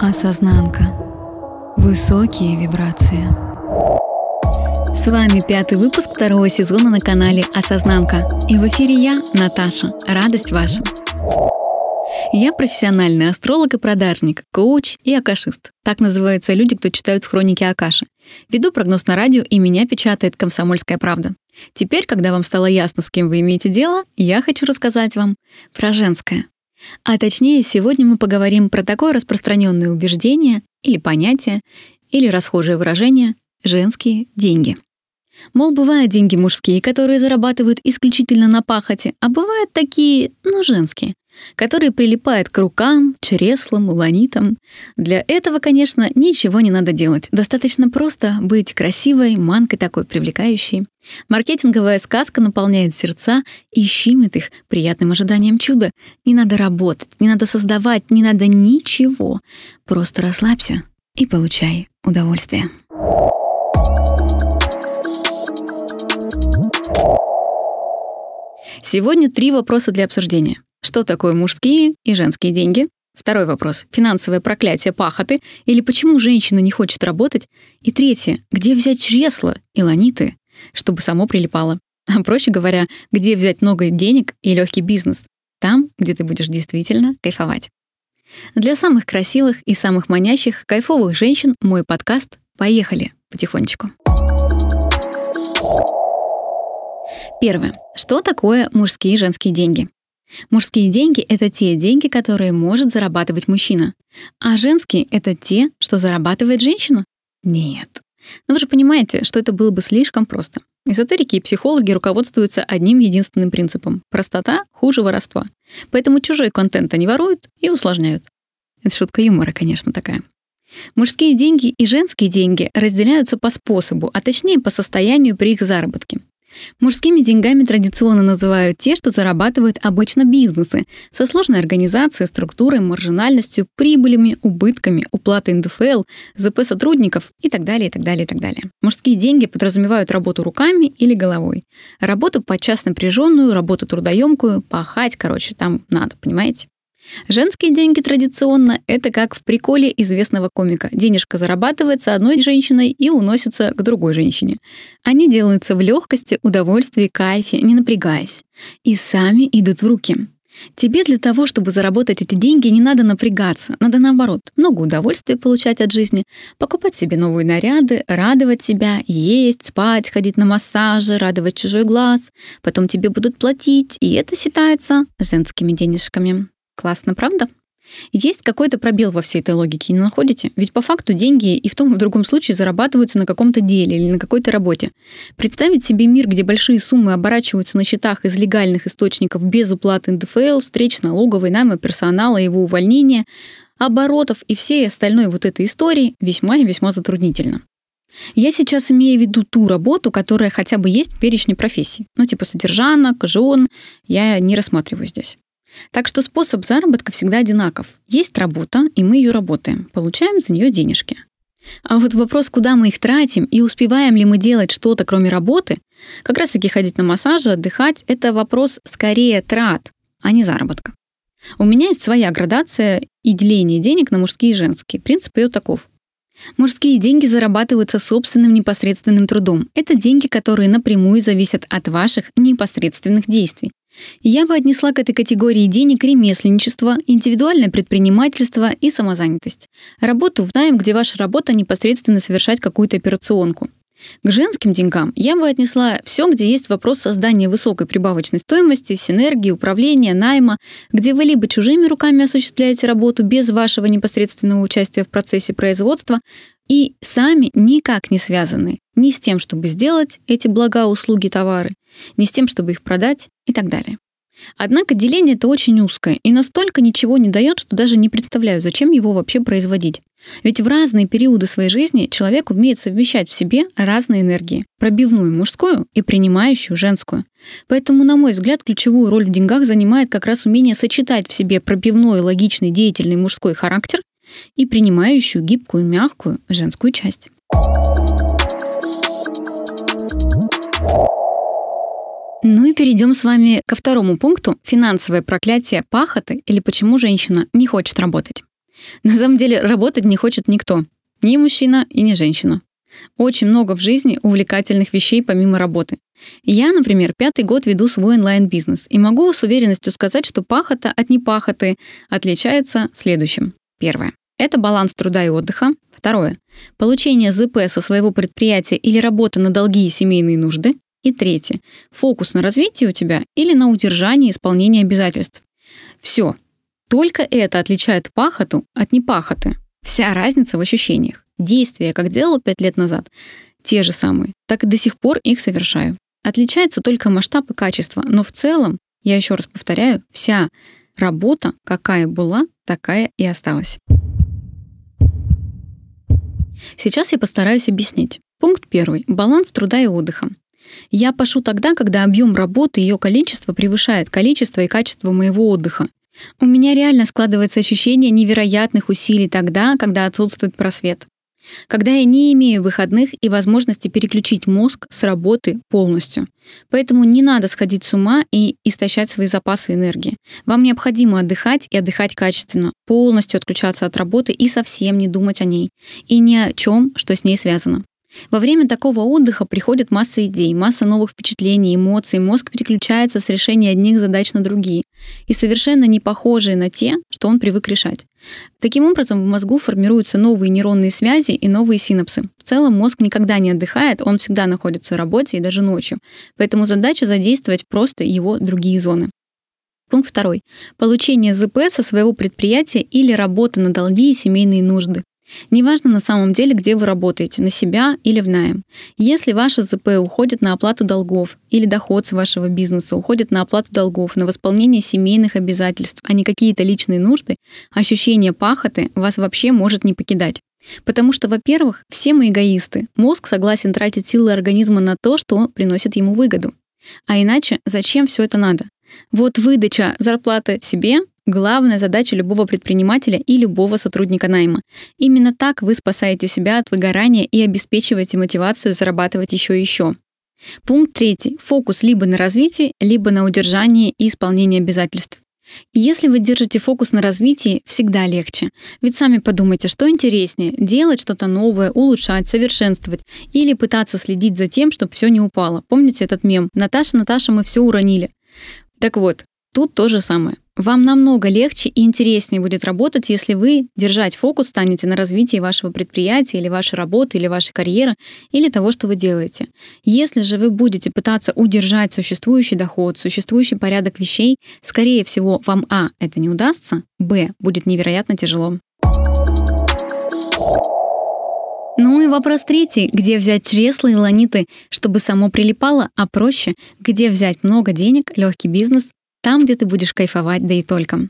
Осознанка. Высокие вибрации. С вами пятый выпуск второго сезона на канале Осознанка. И в эфире я, Наташа. Радость ваша. Я профессиональный астролог и продажник, коуч и акашист. Так называются люди, кто читают хроники Акаши. Веду прогноз на радио, и меня печатает «Комсомольская правда». Теперь, когда вам стало ясно, с кем вы имеете дело, я хочу рассказать вам про женское. А точнее, сегодня мы поговорим про такое распространенное убеждение или понятие, или расхожее выражение «женские деньги». Мол, бывают деньги мужские, которые зарабатывают исключительно на пахоте, а бывают такие, ну, женские, которые прилипают к рукам, чреслам, ланитам. Для этого, конечно, ничего не надо делать. Достаточно просто быть красивой, манкой такой привлекающей. Маркетинговая сказка наполняет сердца и щимит их приятным ожиданием чуда. Не надо работать, не надо создавать, не надо ничего. Просто расслабься и получай удовольствие. Сегодня три вопроса для обсуждения. Что такое мужские и женские деньги? Второй вопрос. Финансовое проклятие пахоты или почему женщина не хочет работать? И третье. Где взять чресла и ланиты, чтобы само прилипало? А проще говоря, где взять много денег и легкий бизнес? Там, где ты будешь действительно кайфовать. Для самых красивых и самых манящих, кайфовых женщин мой подкаст «Поехали» потихонечку. Первое. Что такое мужские и женские деньги? Мужские деньги — это те деньги, которые может зарабатывать мужчина. А женские — это те, что зарабатывает женщина? Нет. Но вы же понимаете, что это было бы слишком просто. Эзотерики и психологи руководствуются одним единственным принципом — простота хуже воровства. Поэтому чужой контент они воруют и усложняют. Это шутка юмора, конечно, такая. Мужские деньги и женские деньги разделяются по способу, а точнее по состоянию при их заработке. Мужскими деньгами традиционно называют те, что зарабатывают обычно бизнесы, со сложной организацией, структурой, маржинальностью, прибылями, убытками, уплатой НДФЛ, ЗП сотрудников и так далее, и так далее, и так далее. Мужские деньги подразумевают работу руками или головой. Работу подчас напряженную, работу трудоемкую, пахать, короче, там надо, понимаете? Женские деньги традиционно — это как в приколе известного комика. Денежка зарабатывается одной женщиной и уносится к другой женщине. Они делаются в легкости, удовольствии, кайфе, не напрягаясь. И сами идут в руки. Тебе для того, чтобы заработать эти деньги, не надо напрягаться. Надо наоборот, много удовольствия получать от жизни, покупать себе новые наряды, радовать себя, есть, спать, ходить на массажи, радовать чужой глаз. Потом тебе будут платить, и это считается женскими денежками. Классно, правда? Есть какой-то пробел во всей этой логике, не находите? Ведь по факту деньги и в том и в другом случае зарабатываются на каком-то деле или на какой-то работе. Представить себе мир, где большие суммы оборачиваются на счетах из легальных источников без уплаты НДФЛ, встреч налоговой, найма персонала, его увольнения, оборотов и всей остальной вот этой истории весьма и весьма затруднительно. Я сейчас имею в виду ту работу, которая хотя бы есть в перечне профессий. Ну, типа содержанок, жен, я не рассматриваю здесь. Так что способ заработка всегда одинаков. Есть работа, и мы ее работаем, получаем за нее денежки. А вот вопрос, куда мы их тратим и успеваем ли мы делать что-то, кроме работы, как раз-таки ходить на массажи, отдыхать, это вопрос скорее трат, а не заработка. У меня есть своя градация и деление денег на мужские и женские. Принцип ее таков. Мужские деньги зарабатываются собственным непосредственным трудом. Это деньги, которые напрямую зависят от ваших непосредственных действий. Я бы отнесла к этой категории денег ремесленничество, индивидуальное предпринимательство и самозанятость. Работу в найм, где ваша работа непосредственно совершать какую-то операционку. К женским деньгам я бы отнесла все, где есть вопрос создания высокой прибавочной стоимости, синергии, управления, найма, где вы либо чужими руками осуществляете работу без вашего непосредственного участия в процессе производства, и сами никак не связаны ни с тем, чтобы сделать эти блага, услуги, товары, ни с тем, чтобы их продать и так далее. Однако деление это очень узкое и настолько ничего не дает, что даже не представляю, зачем его вообще производить. Ведь в разные периоды своей жизни человек умеет совмещать в себе разные энергии, пробивную мужскую и принимающую женскую. Поэтому, на мой взгляд, ключевую роль в деньгах занимает как раз умение сочетать в себе пробивной, логичный, деятельный мужской характер и принимающую гибкую, мягкую женскую часть. Ну и перейдем с вами ко второму пункту – финансовое проклятие пахоты или почему женщина не хочет работать. На самом деле работать не хочет никто. Ни мужчина и ни женщина. Очень много в жизни увлекательных вещей помимо работы. Я, например, пятый год веду свой онлайн-бизнес и могу с уверенностью сказать, что пахота от непахоты отличается следующим. Первое. Это баланс труда и отдыха. Второе. Получение ЗП со своего предприятия или работа на долги и семейные нужды. И третье. Фокус на развитие у тебя или на удержании исполнения обязательств. Все. Только это отличает пахоту от непахоты. Вся разница в ощущениях. Действия, как делал пять лет назад, те же самые, так и до сих пор их совершаю. Отличается только масштаб и качество, но в целом, я еще раз повторяю, вся работа, какая была, такая и осталась. Сейчас я постараюсь объяснить. Пункт первый. Баланс труда и отдыха. Я пашу тогда, когда объем работы и ее количество превышает количество и качество моего отдыха. У меня реально складывается ощущение невероятных усилий тогда, когда отсутствует просвет. Когда я не имею выходных и возможности переключить мозг с работы полностью. Поэтому не надо сходить с ума и истощать свои запасы энергии. Вам необходимо отдыхать и отдыхать качественно, полностью отключаться от работы и совсем не думать о ней. И ни о чем, что с ней связано. Во время такого отдыха приходит масса идей, масса новых впечатлений, эмоций, мозг переключается с решения одних задач на другие, и совершенно не похожие на те, что он привык решать. Таким образом, в мозгу формируются новые нейронные связи и новые синапсы. В целом мозг никогда не отдыхает, он всегда находится в работе и даже ночью. Поэтому задача задействовать просто его другие зоны. Пункт второй. Получение ЗП со своего предприятия или работа на долги и семейные нужды. Неважно на самом деле, где вы работаете, на себя или в найм. Если ваше ЗП уходит на оплату долгов или доход с вашего бизнеса уходит на оплату долгов, на восполнение семейных обязательств, а не какие-то личные нужды, ощущение пахоты вас вообще может не покидать. Потому что, во-первых, все мы эгоисты. Мозг согласен тратить силы организма на то, что приносит ему выгоду. А иначе зачем все это надо? Вот выдача зарплаты себе главная задача любого предпринимателя и любого сотрудника найма. Именно так вы спасаете себя от выгорания и обеспечиваете мотивацию зарабатывать еще и еще. Пункт третий. Фокус либо на развитии, либо на удержании и исполнении обязательств. Если вы держите фокус на развитии, всегда легче. Ведь сами подумайте, что интереснее — делать что-то новое, улучшать, совершенствовать или пытаться следить за тем, чтобы все не упало. Помните этот мем «Наташа, Наташа, мы все уронили». Так вот, тут то же самое. Вам намного легче и интереснее будет работать, если вы держать фокус станете на развитии вашего предприятия или вашей работы, или вашей карьеры, или того, что вы делаете. Если же вы будете пытаться удержать существующий доход, существующий порядок вещей, скорее всего, вам А. это не удастся, Б. будет невероятно тяжело. Ну и вопрос третий. Где взять чресла и ланиты, чтобы само прилипало, а проще, где взять много денег, легкий бизнес там, где ты будешь кайфовать, да и только.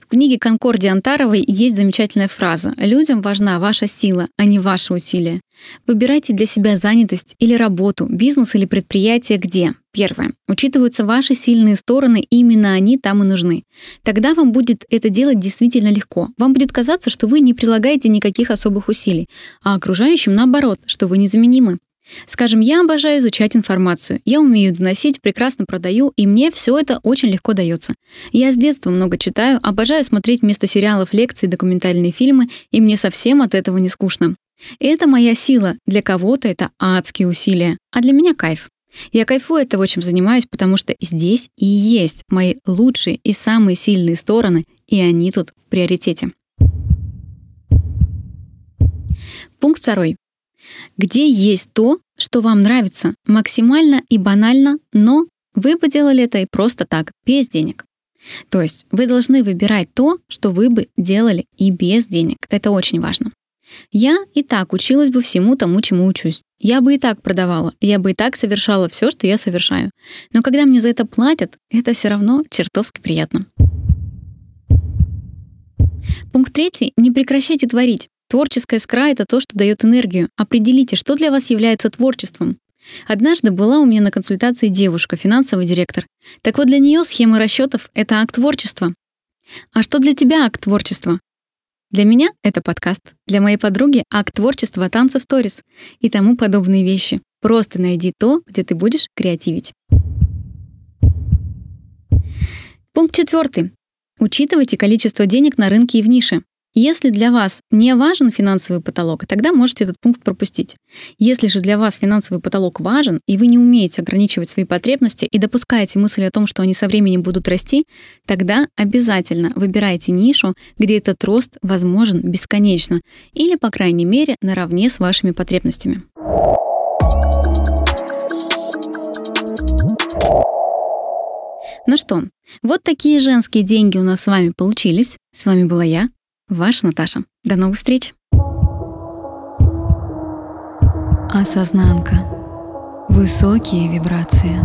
В книге Конкорди Антаровой есть замечательная фраза «Людям важна ваша сила, а не ваши усилия». Выбирайте для себя занятость или работу, бизнес или предприятие где. Первое. Учитываются ваши сильные стороны, именно они там и нужны. Тогда вам будет это делать действительно легко. Вам будет казаться, что вы не прилагаете никаких особых усилий, а окружающим наоборот, что вы незаменимы. Скажем, я обожаю изучать информацию, я умею доносить, прекрасно продаю, и мне все это очень легко дается. Я с детства много читаю, обожаю смотреть вместо сериалов лекции, документальные фильмы, и мне совсем от этого не скучно. Это моя сила, для кого-то это адские усилия, а для меня кайф. Я кайфую от того, чем занимаюсь, потому что здесь и есть мои лучшие и самые сильные стороны, и они тут в приоритете. Пункт второй где есть то, что вам нравится, максимально и банально, но вы бы делали это и просто так, без денег. То есть вы должны выбирать то, что вы бы делали и без денег. Это очень важно. Я и так училась бы всему тому, чему учусь. Я бы и так продавала, я бы и так совершала все, что я совершаю. Но когда мне за это платят, это все равно чертовски приятно. Пункт третий. Не прекращайте творить. Творческая искра — это то, что дает энергию. Определите, что для вас является творчеством. Однажды была у меня на консультации девушка, финансовый директор. Так вот для нее схемы расчетов — это акт творчества. А что для тебя акт творчества? Для меня это подкаст. Для моей подруги акт творчества — танцы в сторис и тому подобные вещи. Просто найди то, где ты будешь креативить. Пункт четвертый. Учитывайте количество денег на рынке и в нише. Если для вас не важен финансовый потолок, тогда можете этот пункт пропустить. Если же для вас финансовый потолок важен, и вы не умеете ограничивать свои потребности и допускаете мысль о том, что они со временем будут расти, тогда обязательно выбирайте нишу, где этот рост возможен бесконечно или, по крайней мере, наравне с вашими потребностями. Ну что, вот такие женские деньги у нас с вами получились. С вами была я, Ваша Наташа. До новых встреч! Осознанка. Высокие вибрации.